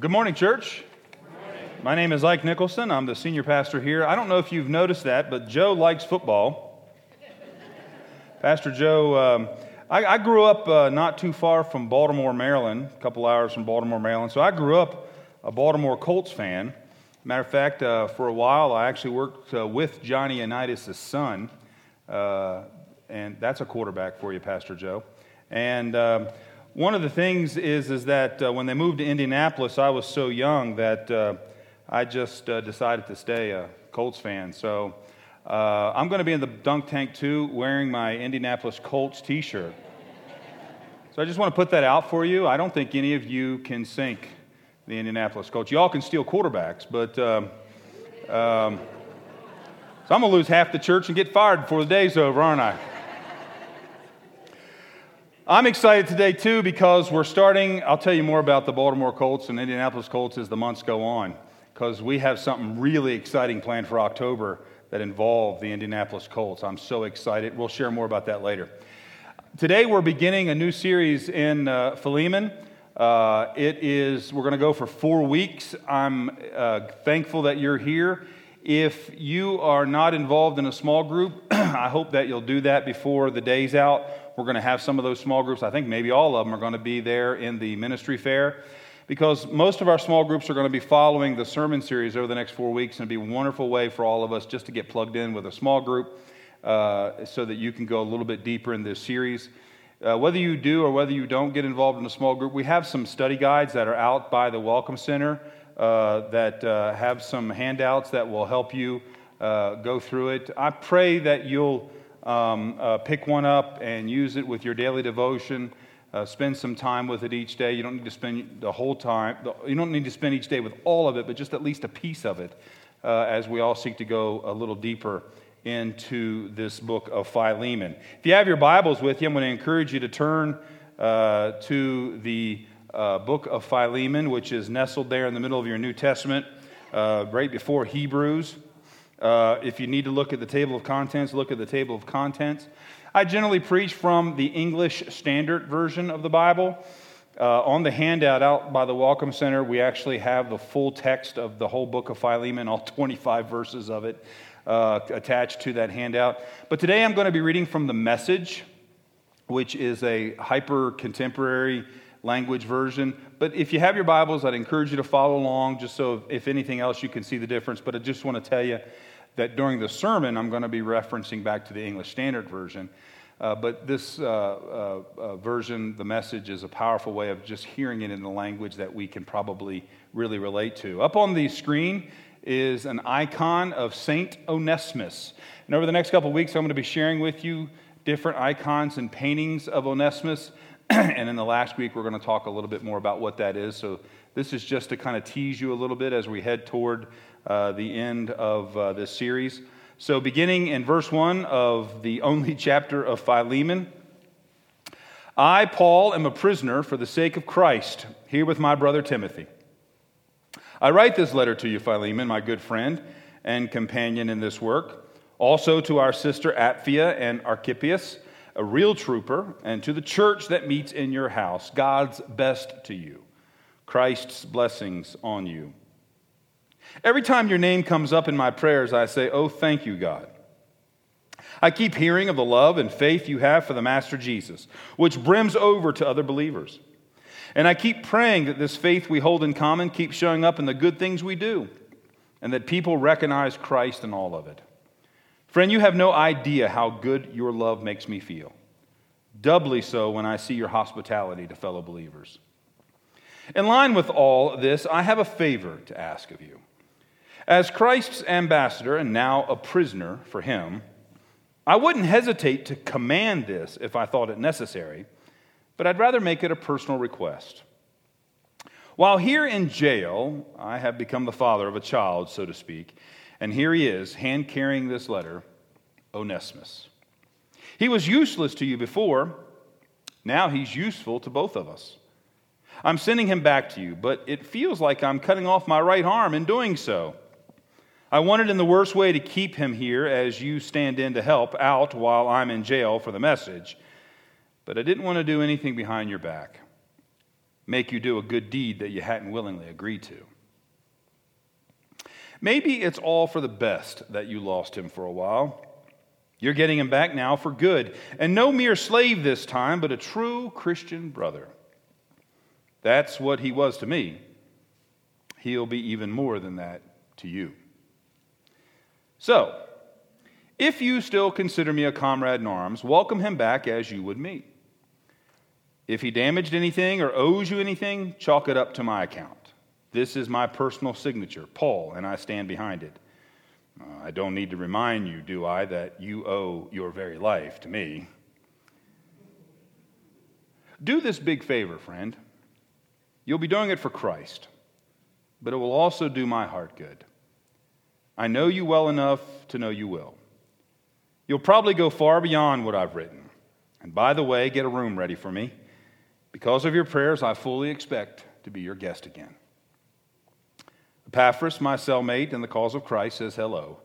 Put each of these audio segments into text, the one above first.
Good morning, church. My name is Ike Nicholson. I'm the senior pastor here. I don't know if you've noticed that, but Joe likes football. pastor Joe, um, I, I, grew up uh, not too far from Baltimore, Maryland, a couple hours from Baltimore, Maryland. So I grew up a Baltimore Colts fan. Matter of fact, uh, for a while, I actually worked uh, with Johnny Unitas' son, uh, and that's a quarterback for you, Pastor Joe. And um, one of the things is, is that uh, when they moved to Indianapolis, I was so young that uh, I just uh, decided to stay a Colts fan. So uh, I'm going to be in the dunk tank too, wearing my Indianapolis Colts t shirt. so I just want to put that out for you. I don't think any of you can sink the Indianapolis Colts. Y'all can steal quarterbacks, but. Um, um, so I'm going to lose half the church and get fired before the day's over, aren't I? I'm excited today too because we're starting. I'll tell you more about the Baltimore Colts and Indianapolis Colts as the months go on, because we have something really exciting planned for October that involve the Indianapolis Colts. I'm so excited. We'll share more about that later. Today we're beginning a new series in uh, Philemon. Uh, it is we're going to go for four weeks. I'm uh, thankful that you're here. If you are not involved in a small group, I hope that you'll do that before the day's out we're going to have some of those small groups. I think maybe all of them are going to be there in the ministry fair because most of our small groups are going to be following the sermon series over the next four weeks, and it'd be a wonderful way for all of us just to get plugged in with a small group uh, so that you can go a little bit deeper in this series. Uh, whether you do or whether you don't get involved in a small group, we have some study guides that are out by the Welcome Center uh, that uh, have some handouts that will help you uh, go through it. I pray that you'll um, uh, pick one up and use it with your daily devotion. Uh, spend some time with it each day. You don't need to spend the whole time. You don't need to spend each day with all of it, but just at least a piece of it uh, as we all seek to go a little deeper into this book of Philemon. If you have your Bibles with you, I'm going to encourage you to turn uh, to the uh, book of Philemon, which is nestled there in the middle of your New Testament, uh, right before Hebrews. Uh, if you need to look at the table of contents, look at the table of contents. I generally preach from the English Standard Version of the Bible. Uh, on the handout out by the Welcome Center, we actually have the full text of the whole book of Philemon, all 25 verses of it uh, attached to that handout. But today I'm going to be reading from the Message, which is a hyper contemporary language version. But if you have your Bibles, I'd encourage you to follow along just so if anything else you can see the difference. But I just want to tell you that during the sermon, I'm going to be referencing back to the English Standard Version. Uh, but this uh, uh, uh, version, the message, is a powerful way of just hearing it in the language that we can probably really relate to. Up on the screen is an icon of Saint Onesimus. And over the next couple weeks, I'm going to be sharing with you different icons and paintings of Onesimus. and in the last week, we're going to talk a little bit more about what that is. So this is just to kind of tease you a little bit as we head toward uh, the end of uh, this series. So, beginning in verse 1 of the only chapter of Philemon, I, Paul, am a prisoner for the sake of Christ, here with my brother Timothy. I write this letter to you, Philemon, my good friend and companion in this work, also to our sister Apphia and Archippus, a real trooper, and to the church that meets in your house. God's best to you. Christ's blessings on you. Every time your name comes up in my prayers, I say, Oh, thank you, God. I keep hearing of the love and faith you have for the Master Jesus, which brims over to other believers. And I keep praying that this faith we hold in common keeps showing up in the good things we do, and that people recognize Christ in all of it. Friend, you have no idea how good your love makes me feel. Doubly so when I see your hospitality to fellow believers. In line with all this, I have a favor to ask of you. As Christ's ambassador and now a prisoner for him, I wouldn't hesitate to command this if I thought it necessary, but I'd rather make it a personal request. While here in jail, I have become the father of a child, so to speak, and here he is, hand carrying this letter, Onesimus. He was useless to you before, now he's useful to both of us. I'm sending him back to you, but it feels like I'm cutting off my right arm in doing so. I wanted in the worst way to keep him here as you stand in to help out while I'm in jail for the message, but I didn't want to do anything behind your back. make you do a good deed that you hadn't willingly agreed to. Maybe it's all for the best that you lost him for a while. You're getting him back now for good. And no mere slave this time, but a true Christian brother. That's what he was to me. He'll be even more than that to you. So, if you still consider me a comrade in arms, welcome him back as you would me. If he damaged anything or owes you anything, chalk it up to my account. This is my personal signature, Paul, and I stand behind it. Uh, I don't need to remind you, do I, that you owe your very life to me. Do this big favor, friend. You'll be doing it for Christ, but it will also do my heart good. I know you well enough to know you will. You'll probably go far beyond what I've written. And by the way, get a room ready for me. Because of your prayers, I fully expect to be your guest again. Epaphras, my cellmate in the cause of Christ, says hello.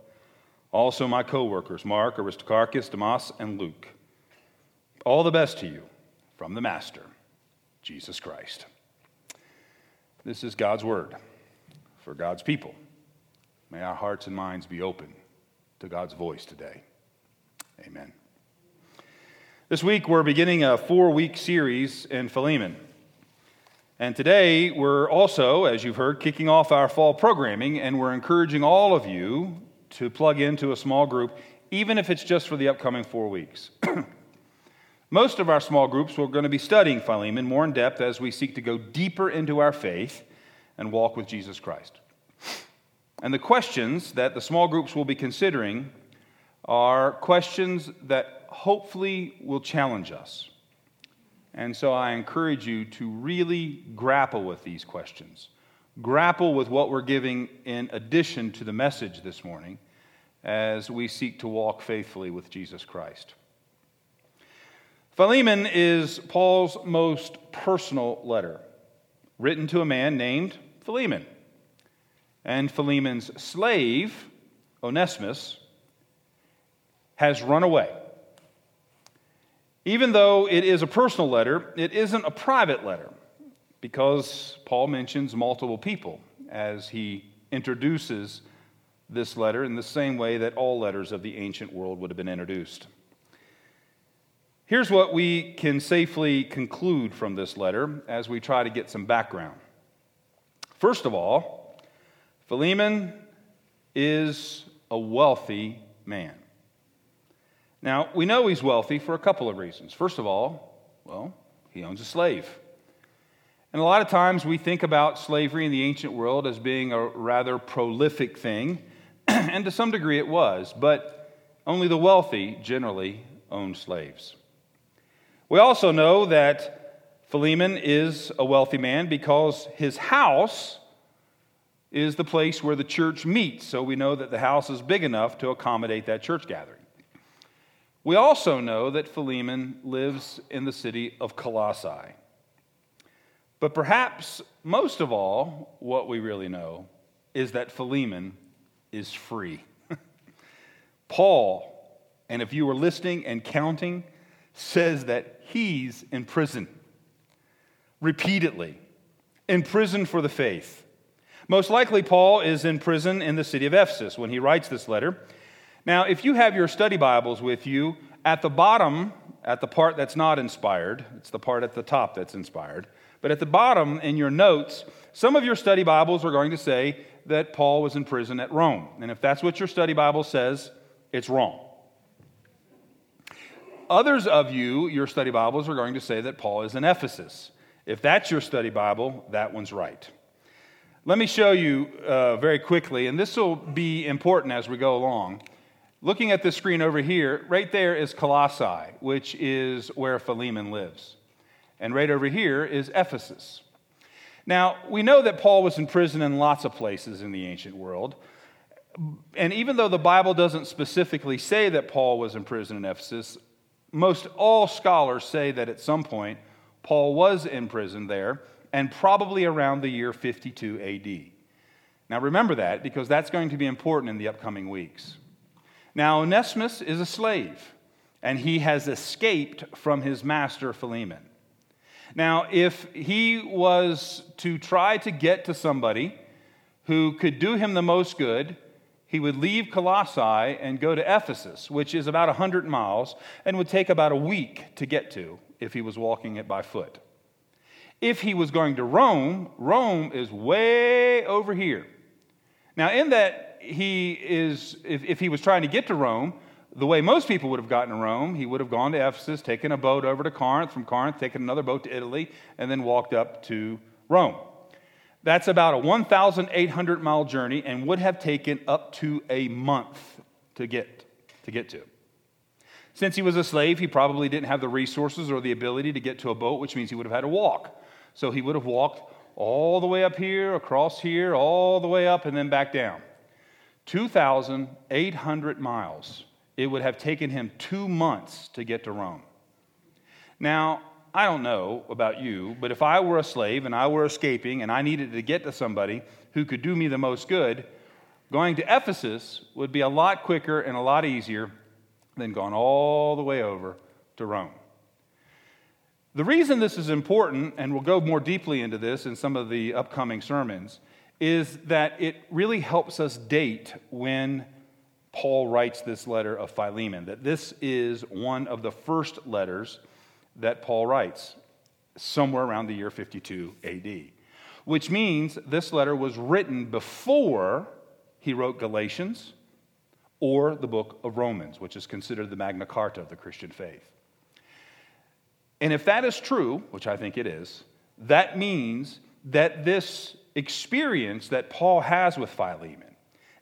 Also, my co workers, Mark, Aristarchus, Demas, and Luke. All the best to you from the Master, Jesus Christ. This is God's word for God's people. May our hearts and minds be open to God's voice today. Amen. This week, we're beginning a four week series in Philemon. And today, we're also, as you've heard, kicking off our fall programming, and we're encouraging all of you to plug into a small group, even if it's just for the upcoming four weeks. Most of our small groups, we're going to be studying Philemon more in depth as we seek to go deeper into our faith and walk with Jesus Christ. And the questions that the small groups will be considering are questions that hopefully will challenge us. And so I encourage you to really grapple with these questions. Grapple with what we're giving in addition to the message this morning as we seek to walk faithfully with Jesus Christ. Philemon is Paul's most personal letter, written to a man named Philemon. And Philemon's slave, Onesimus, has run away. Even though it is a personal letter, it isn't a private letter because Paul mentions multiple people as he introduces this letter in the same way that all letters of the ancient world would have been introduced. Here's what we can safely conclude from this letter as we try to get some background. First of all, Philemon is a wealthy man. Now, we know he's wealthy for a couple of reasons. First of all, well, he owns a slave. And a lot of times we think about slavery in the ancient world as being a rather prolific thing, and to some degree it was, but only the wealthy generally owned slaves. We also know that Philemon is a wealthy man because his house is the place where the church meets, so we know that the house is big enough to accommodate that church gathering. We also know that Philemon lives in the city of Colossae. But perhaps most of all, what we really know is that Philemon is free. Paul, and if you were listening and counting, says that he's in prison repeatedly, in prison for the faith. Most likely, Paul is in prison in the city of Ephesus when he writes this letter. Now, if you have your study Bibles with you, at the bottom, at the part that's not inspired, it's the part at the top that's inspired, but at the bottom in your notes, some of your study Bibles are going to say that Paul was in prison at Rome. And if that's what your study Bible says, it's wrong. Others of you, your study Bibles, are going to say that Paul is in Ephesus. If that's your study Bible, that one's right. Let me show you uh, very quickly, and this will be important as we go along. Looking at the screen over here, right there is Colossae, which is where Philemon lives. And right over here is Ephesus. Now, we know that Paul was in prison in lots of places in the ancient world. And even though the Bible doesn't specifically say that Paul was in prison in Ephesus, most all scholars say that at some point Paul was in prison there, and probably around the year 52 AD. Now, remember that because that's going to be important in the upcoming weeks. Now, Onesimus is a slave, and he has escaped from his master Philemon. Now, if he was to try to get to somebody who could do him the most good, he would leave Colossae and go to Ephesus, which is about 100 miles and would take about a week to get to if he was walking it by foot. If he was going to Rome, Rome is way over here. Now, in that he is, if, if he was trying to get to Rome, the way most people would have gotten to Rome, he would have gone to Ephesus, taken a boat over to Corinth, from Corinth, taken another boat to Italy, and then walked up to Rome. That's about a 1,800 mile journey and would have taken up to a month to get, to get to. Since he was a slave, he probably didn't have the resources or the ability to get to a boat, which means he would have had to walk. So he would have walked all the way up here, across here, all the way up, and then back down. 2,800 miles it would have taken him two months to get to Rome. Now, I don't know about you, but if I were a slave and I were escaping and I needed to get to somebody who could do me the most good, going to Ephesus would be a lot quicker and a lot easier than going all the way over to Rome. The reason this is important, and we'll go more deeply into this in some of the upcoming sermons, is that it really helps us date when Paul writes this letter of Philemon, that this is one of the first letters that Paul writes, somewhere around the year 52 AD, which means this letter was written before he wrote Galatians or the book of Romans, which is considered the Magna Carta of the Christian faith. And if that is true, which I think it is, that means that this experience that Paul has with Philemon,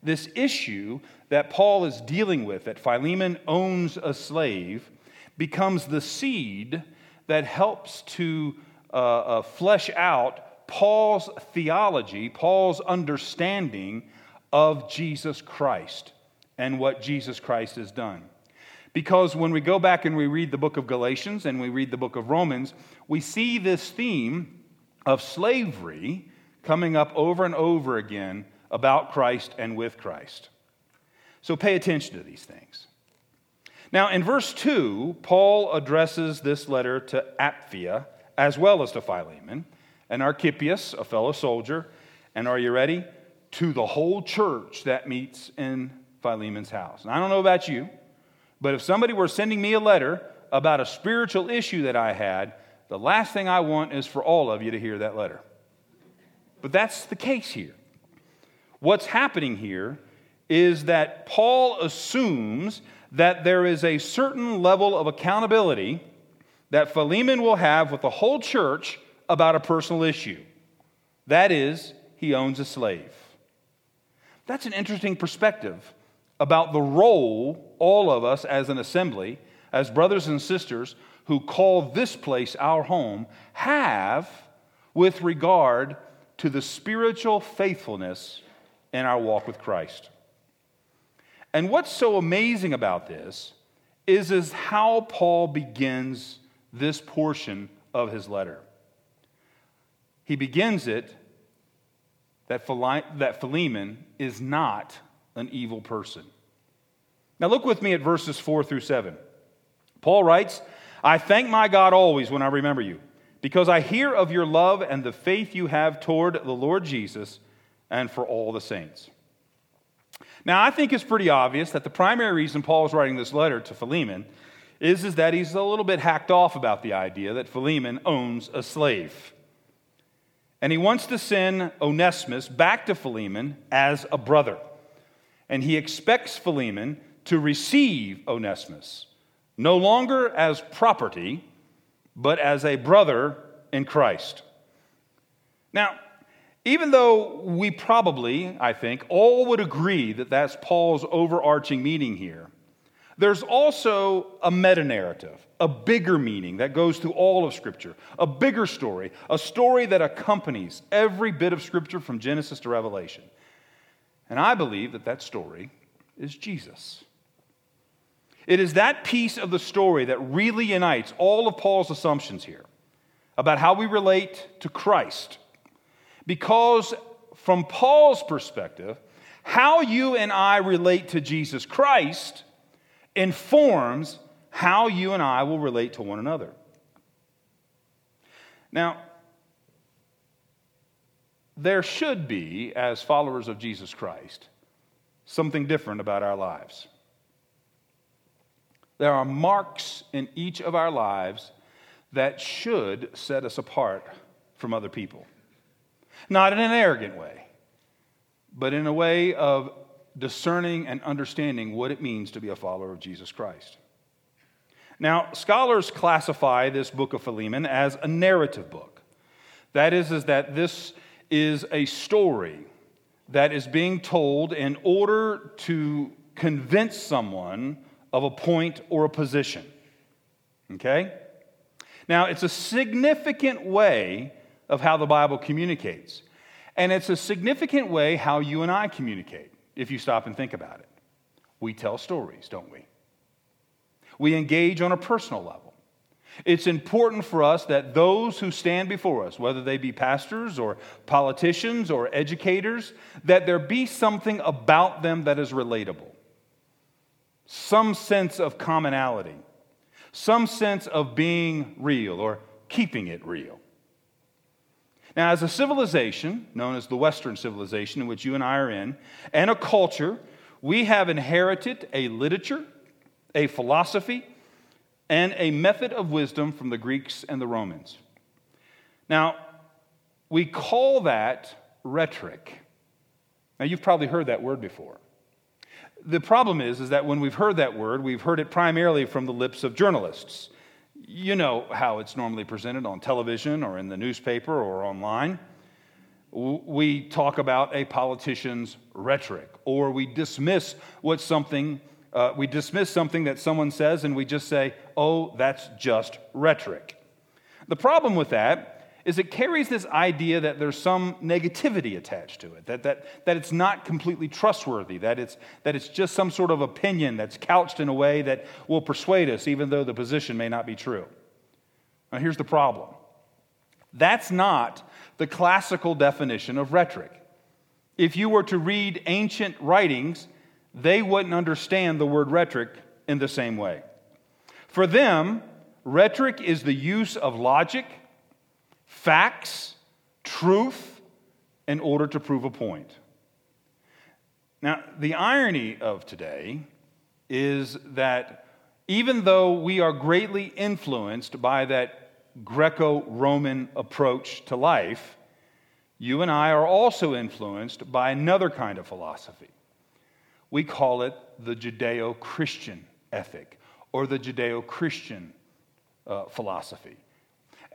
this issue that Paul is dealing with, that Philemon owns a slave, becomes the seed that helps to uh, uh, flesh out Paul's theology, Paul's understanding of Jesus Christ and what Jesus Christ has done. Because when we go back and we read the book of Galatians and we read the book of Romans, we see this theme of slavery coming up over and over again about Christ and with Christ. So pay attention to these things. Now, in verse 2, Paul addresses this letter to Apphia as well as to Philemon, and Archippus, a fellow soldier, and are you ready? To the whole church that meets in Philemon's house. And I don't know about you, but if somebody were sending me a letter about a spiritual issue that I had, the last thing I want is for all of you to hear that letter. But that's the case here. What's happening here is that Paul assumes that there is a certain level of accountability that Philemon will have with the whole church about a personal issue. That is, he owns a slave. That's an interesting perspective about the role all of us as an assembly, as brothers and sisters who call this place our home, have with regard to the spiritual faithfulness in our walk with Christ. And what's so amazing about this is, is how Paul begins this portion of his letter. He begins it that, Philemon is not an evil person. Now, look with me at verses 4 through 7. Paul writes, I thank my God always when I remember you, because I hear of your love and the faith you have toward the Lord Jesus and for all the saints. Now, I think it's pretty obvious that the primary reason Paul is writing this letter to Philemon is, is that he's a little bit hacked off about the idea that Philemon owns a slave. And he wants to send Onesimus back to Philemon as a brother. And he expects Philemon to receive Onesimus, no longer as property, but as a brother in Christ. Now, even though we probably, I think, all would agree that that's Paul's overarching meaning here, there's also a meta narrative, a bigger meaning that goes through all of Scripture, a bigger story, a story that accompanies every bit of Scripture from Genesis to Revelation. And I believe that that story is Jesus. It is that piece of the story that really unites all of Paul's assumptions here about how we relate to Christ because, from Paul's perspective, how you and I relate to Jesus Christ informs how you and I will relate to one another. Now, there should be, as followers of Jesus Christ, something different about our lives. There are marks in each of our lives that should set us apart from other people. Not in an arrogant way, but in a way of discerning and understanding what it means to be a follower of Jesus Christ. Now, scholars classify this book of Philemon as a narrative book. That is, is that this is a story that is being told in order to convince someone of a point or a position. Okay? Now, it's a significant way of how the Bible communicates. And it's a significant way how you and I communicate, if you stop and think about it. We tell stories, don't we? We engage on a personal level. It's important for us that those who stand before us, whether they be pastors or politicians or educators, that there be something about them that is relatable, some sense of commonality, some sense of being real or keeping it real. Now, as a civilization, known as the Western civilization in which you and I are in, and a culture, we have inherited a literature, a philosophy, and a method of wisdom from the Greeks and the Romans. Now, we call that rhetoric. Now, you've probably heard that word before. The problem is, is that when we've heard that word, we've heard it primarily from the lips of journalists you know how it's normally presented on television or in the newspaper or online. We talk about a politician's rhetoric, or we dismiss what something uh, we dismiss something that someone says, and we just say, "Oh, that's just rhetoric." The problem with that is it carries this idea that there's some negativity attached to it, that, that, that it's not completely trustworthy, that it's, that it's just some sort of opinion that's couched in a way that will persuade us, even though the position may not be true. Now, here's the problem that's not the classical definition of rhetoric. If you were to read ancient writings, they wouldn't understand the word rhetoric in the same way. For them, rhetoric is the use of logic facts, truth, in order to prove a point. Now, the irony of today is that even though we are greatly influenced by that Greco Roman approach to life, you and I are also influenced by another kind of philosophy. We call it the Judeo Christian ethic or the Judeo Christian uh, philosophy.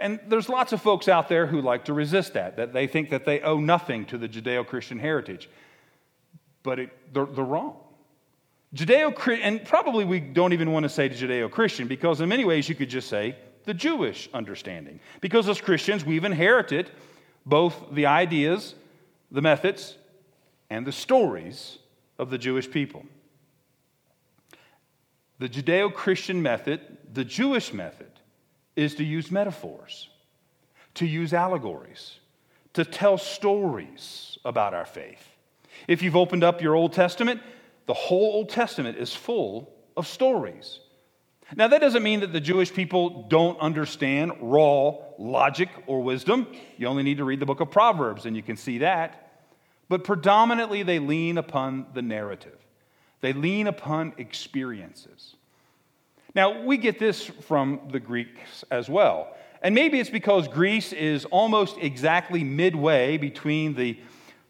And there's lots of folks out there who like to resist that, that they think that they owe nothing to the Judeo Christian heritage. But it, they're, they're wrong. Judeo and probably we don't even want to say Judeo Christian because, in many ways, you could just say the Jewish understanding. Because as Christians, we've inherited both the ideas, the methods, and the stories of the Jewish people. The Judeo Christian method, the Jewish method, is to use metaphors, to use allegories, to tell stories about our faith. If you've opened up your Old Testament, the whole Old Testament is full of stories. Now, that doesn't mean that the Jewish people don't understand raw logic or wisdom. You only need to read the book of Proverbs and you can see that. But predominantly, they lean upon the narrative, they lean upon experiences. Now, we get this from the Greeks as well. And maybe it's because Greece is almost exactly midway between the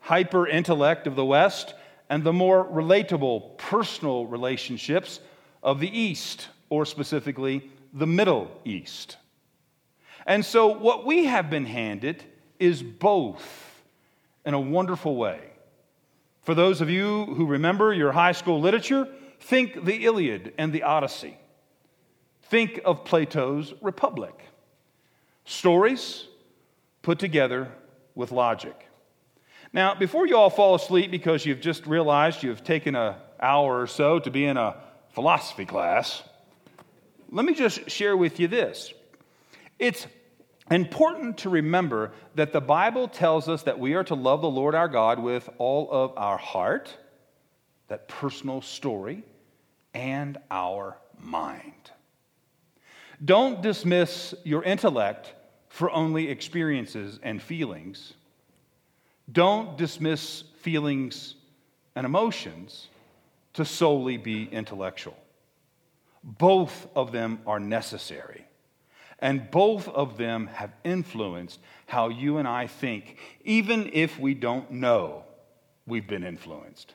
hyper intellect of the West and the more relatable personal relationships of the East, or specifically the Middle East. And so, what we have been handed is both in a wonderful way. For those of you who remember your high school literature, think the Iliad and the Odyssey. Think of Plato's Republic. Stories put together with logic. Now, before you all fall asleep because you've just realized you've taken an hour or so to be in a philosophy class, let me just share with you this. It's important to remember that the Bible tells us that we are to love the Lord our God with all of our heart, that personal story, and our mind. Don't dismiss your intellect for only experiences and feelings. Don't dismiss feelings and emotions to solely be intellectual. Both of them are necessary. And both of them have influenced how you and I think, even if we don't know we've been influenced.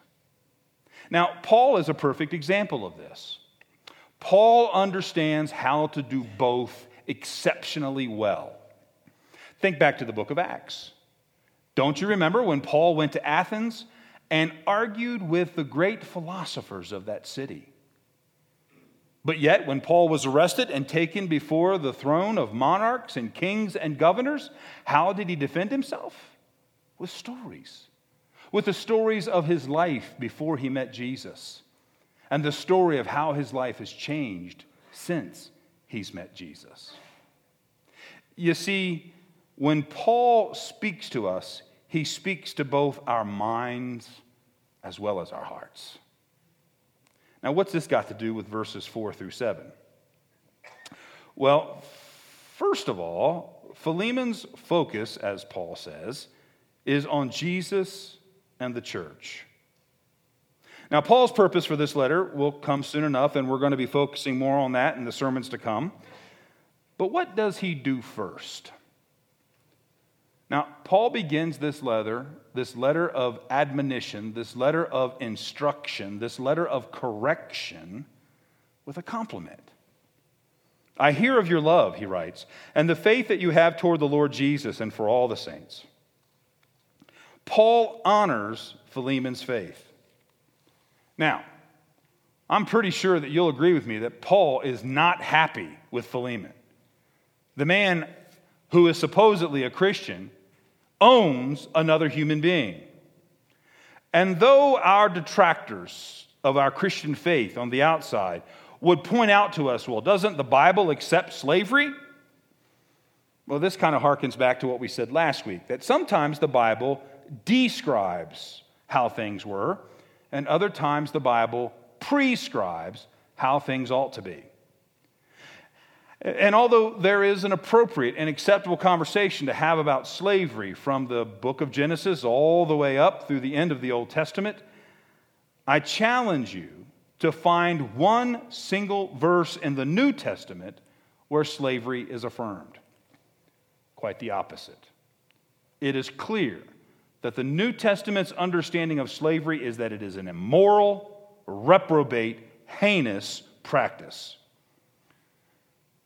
Now, Paul is a perfect example of this. Paul understands how to do both exceptionally well. Think back to the book of Acts. Don't you remember when Paul went to Athens and argued with the great philosophers of that city? But yet, when Paul was arrested and taken before the throne of monarchs and kings and governors, how did he defend himself? With stories. With the stories of his life before he met Jesus, and the story of how his life has changed since he's met Jesus. You see, when Paul speaks to us, he speaks to both our minds as well as our hearts. Now, what's this got to do with verses 4 through 7? Well, first of all, Philemon's focus, as Paul says, is on Jesus and the church. Now, Paul's purpose for this letter will come soon enough, and we're going to be focusing more on that in the sermons to come. But what does he do first? Now, Paul begins this letter, this letter of admonition, this letter of instruction, this letter of correction with a compliment. I hear of your love, he writes, and the faith that you have toward the Lord Jesus and for all the saints. Paul honors Philemon's faith. Now, I'm pretty sure that you'll agree with me that Paul is not happy with Philemon. The man who is supposedly a Christian owns another human being. And though our detractors of our Christian faith on the outside would point out to us, well, doesn't the Bible accept slavery? Well, this kind of harkens back to what we said last week that sometimes the Bible describes how things were, and other times the Bible prescribes how things ought to be. And although there is an appropriate and acceptable conversation to have about slavery from the book of Genesis all the way up through the end of the Old Testament, I challenge you to find one single verse in the New Testament where slavery is affirmed. Quite the opposite. It is clear that the New Testament's understanding of slavery is that it is an immoral, reprobate, heinous practice.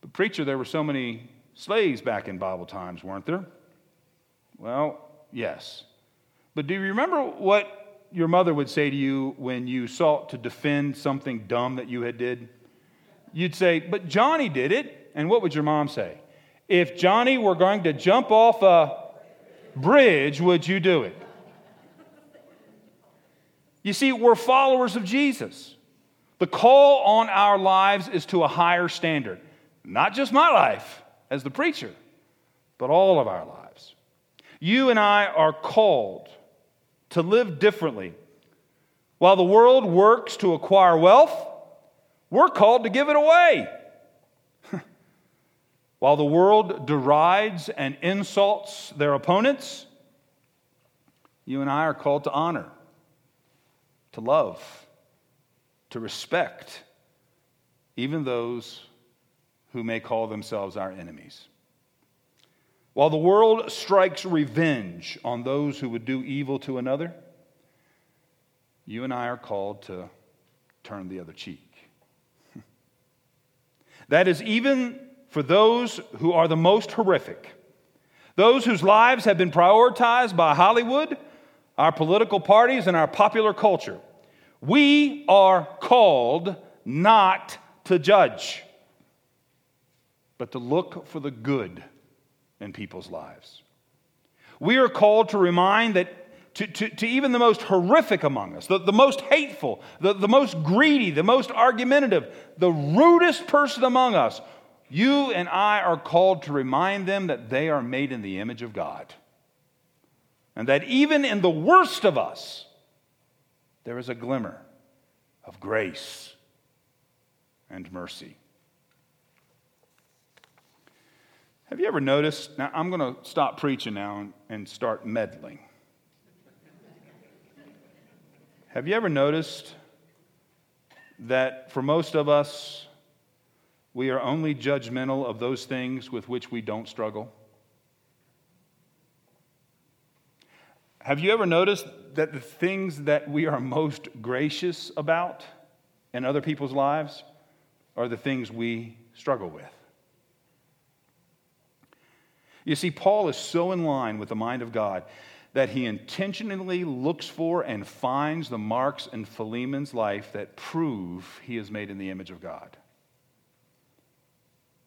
But, preacher, there were so many slaves back in Bible times, weren't there? Well, yes. But do you remember what your mother would say to you when you sought to defend something dumb that you had did? You'd say, "But Johnny did it." And what would your mom say? If Johnny were going to jump off a bridge, would you do it? You see, we're followers of Jesus. The call on our lives is to a higher standard. Not just my life as the preacher, but all of our lives. You and I are called to live differently. While the world works to acquire wealth, we're called to give it away. While the world derides and insults their opponents, you and I are called to honor, to love, to respect, even those who may call themselves our enemies. While the world strikes revenge on those who would do evil to another, you and I are called to turn the other cheek. that is, even for those who are the most horrific, those whose lives have been prioritized by Hollywood, our political parties, and our popular culture. We are called not to judge but to look for the good in people's lives. We are called to remind that to, to, to, even the most horrific among us, the, the most hateful, the, the most greedy, the most argumentative, the rudest person among us, you and I are called to remind them that they are made in the image of God. And that even in the worst of us, there is a glimmer of grace and mercy. Have you ever noticed? Now, I'm going to stop preaching now and start meddling. Have you ever noticed that for most of us, we are only judgmental of those things with which we don't struggle? Have you ever noticed that the things that we are most gracious about in other people's lives are the things we struggle with? You see, Paul is so in line with the mind of God that he intentionally looks for and finds the marks in Philemon's life that prove he is made in the image of God.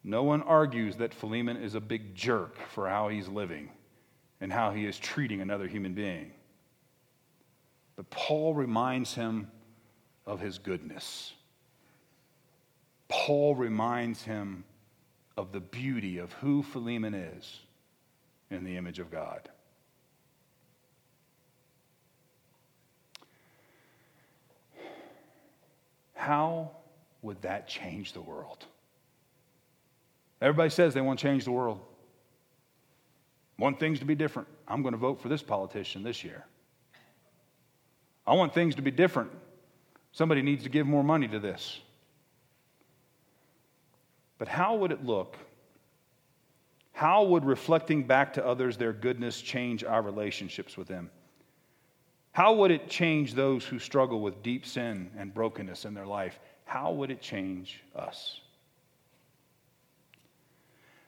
No one argues that Philemon is a big jerk for how he's living and how he is treating another human being. But Paul reminds him of his goodness. Paul reminds him of the beauty of who Philemon is in the image of God. How would that change the world? Everybody says they want to change the world. Want things to be different. I'm going to vote for this politician this year. I want things to be different. Somebody needs to give more money to this. But how would it look how would reflecting back to others their goodness change our relationships with them? How would it change those who struggle with deep sin and brokenness in their life? How would it change us?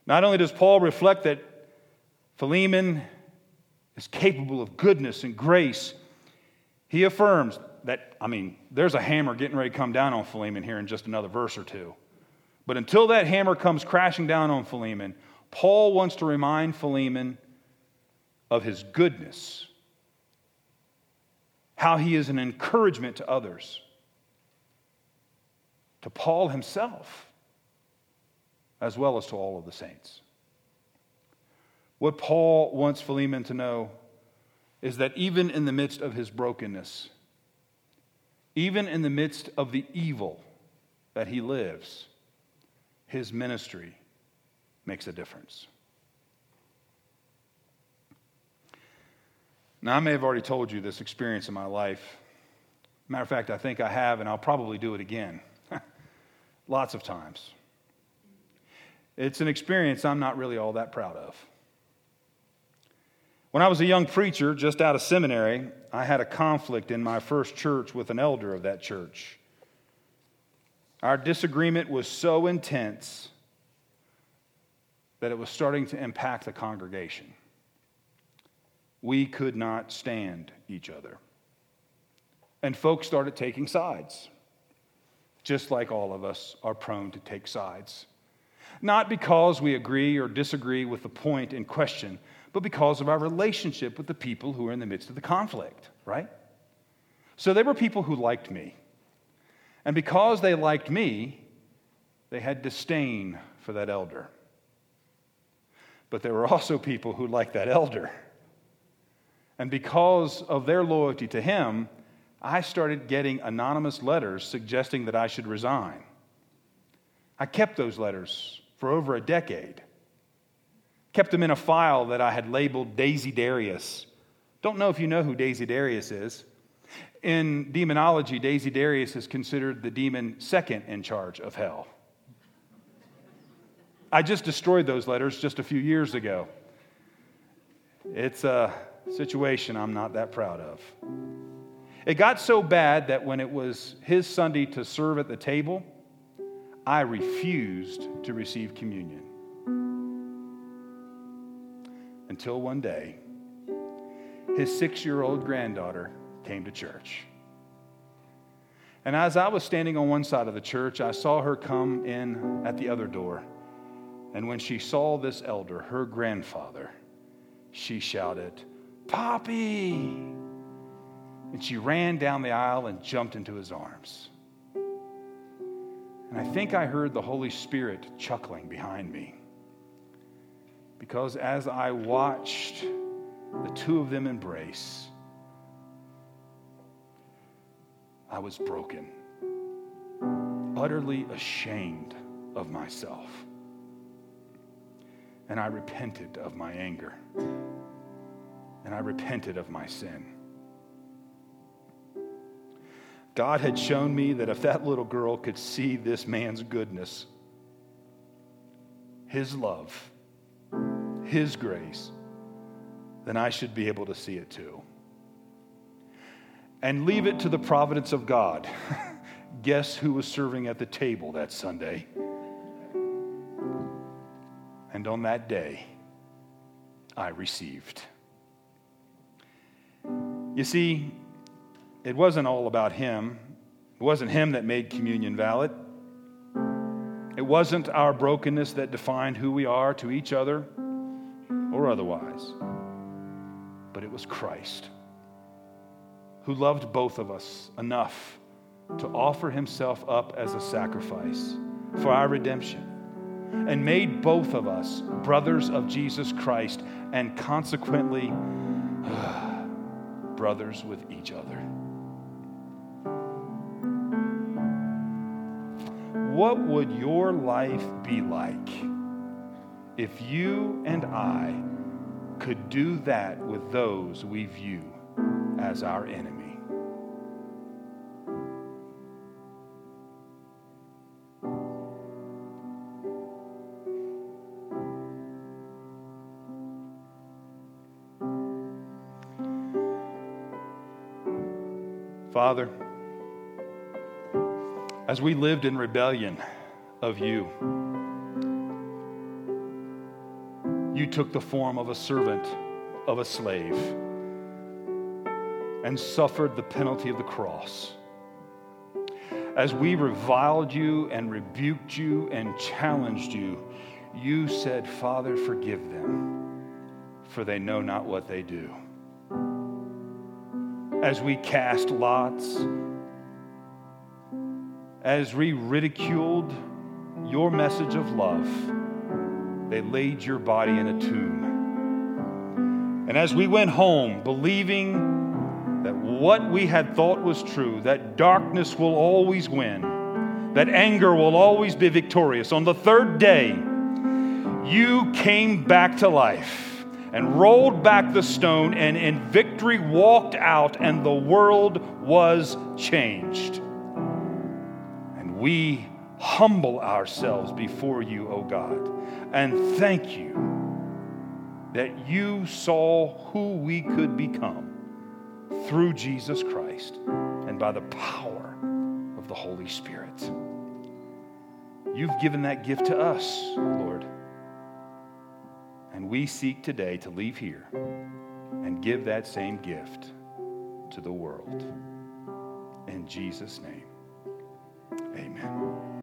Not only does Paul reflect that Philemon is capable of goodness and grace, he affirms that, I mean, there's a hammer getting ready to come down on Philemon here in just another verse or two. But until that hammer comes crashing down on Philemon, Paul wants to remind Philemon of his goodness, how he is an encouragement to others, to Paul himself, as well as to all of the saints. What Paul wants Philemon to know is that even in the midst of his brokenness, even in the midst of the evil that he lives, his ministry makes a difference. Now, I may have already told you this experience in my life. Matter of fact, I think I have, and I'll probably do it again. Lots of times. It's an experience I'm not really all that proud of. When I was a young preacher, just out of seminary, I had a conflict in my first church with an elder of that church. Our disagreement was so intense that it was starting to impact the congregation. We could not stand each other. And folks started taking sides, just like all of us are prone to take sides. Not because we agree or disagree with the point in question, but because of our relationship with the people who are in the midst of the conflict, right? So there were people who liked me. And because they liked me, they had disdain for that elder. But there were also people who liked that elder. And because of their loyalty to him, I started getting anonymous letters suggesting that I should resign. I kept those letters for over a decade. Kept them in a file that I had labeled Daisy Darius. Don't know if you know who Daisy Darius is. In demonology, Daisy Darius is considered the demon second in charge of hell. I just destroyed those letters just a few years ago. It's a situation I'm not that proud of. It got so bad that when it was his Sunday to serve at the table, I refused to receive communion. Until one day, his six year old granddaughter came to church. And as I was standing on one side of the church, I saw her come in at the other door. And when she saw this elder, her grandfather, she shouted, Poppy! And she ran down the aisle and jumped into his arms. And I think I heard the Holy Spirit chuckling behind me. Because as I watched the two of them embrace, I was broken, utterly ashamed of myself. And I repented of my anger. And I repented of my sin. God had shown me that if that little girl could see this man's goodness, his love, his grace, then I should be able to see it too. And leave it to the providence of God. Guess who was serving at the table that Sunday? And on that day, I received. You see, it wasn't all about him. It wasn't him that made communion valid. It wasn't our brokenness that defined who we are to each other or otherwise. But it was Christ who loved both of us enough to offer himself up as a sacrifice for our redemption and made both of us brothers of Jesus Christ and consequently brothers with each other. What would your life be like if you and I could do that with those we view as our enemy? Father, as we lived in rebellion of you. You took the form of a servant, of a slave, and suffered the penalty of the cross. As we reviled you and rebuked you and challenged you, you said, Father, forgive them, for they know not what they do. As we cast lots as we ridiculed your message of love, they laid your body in a tomb. And as we went home, believing that what we had thought was true, that darkness will always win, that anger will always be victorious, on the third day, you came back to life and rolled back the stone, and in victory walked out, and the world was changed we humble ourselves before you, O God, and thank you that you saw who we could become through Jesus Christ and by the power of the Holy Spirit. You've given that gift to us, Lord. And we seek today to leave here and give that same gift to the world. In Jesus' name. Amen.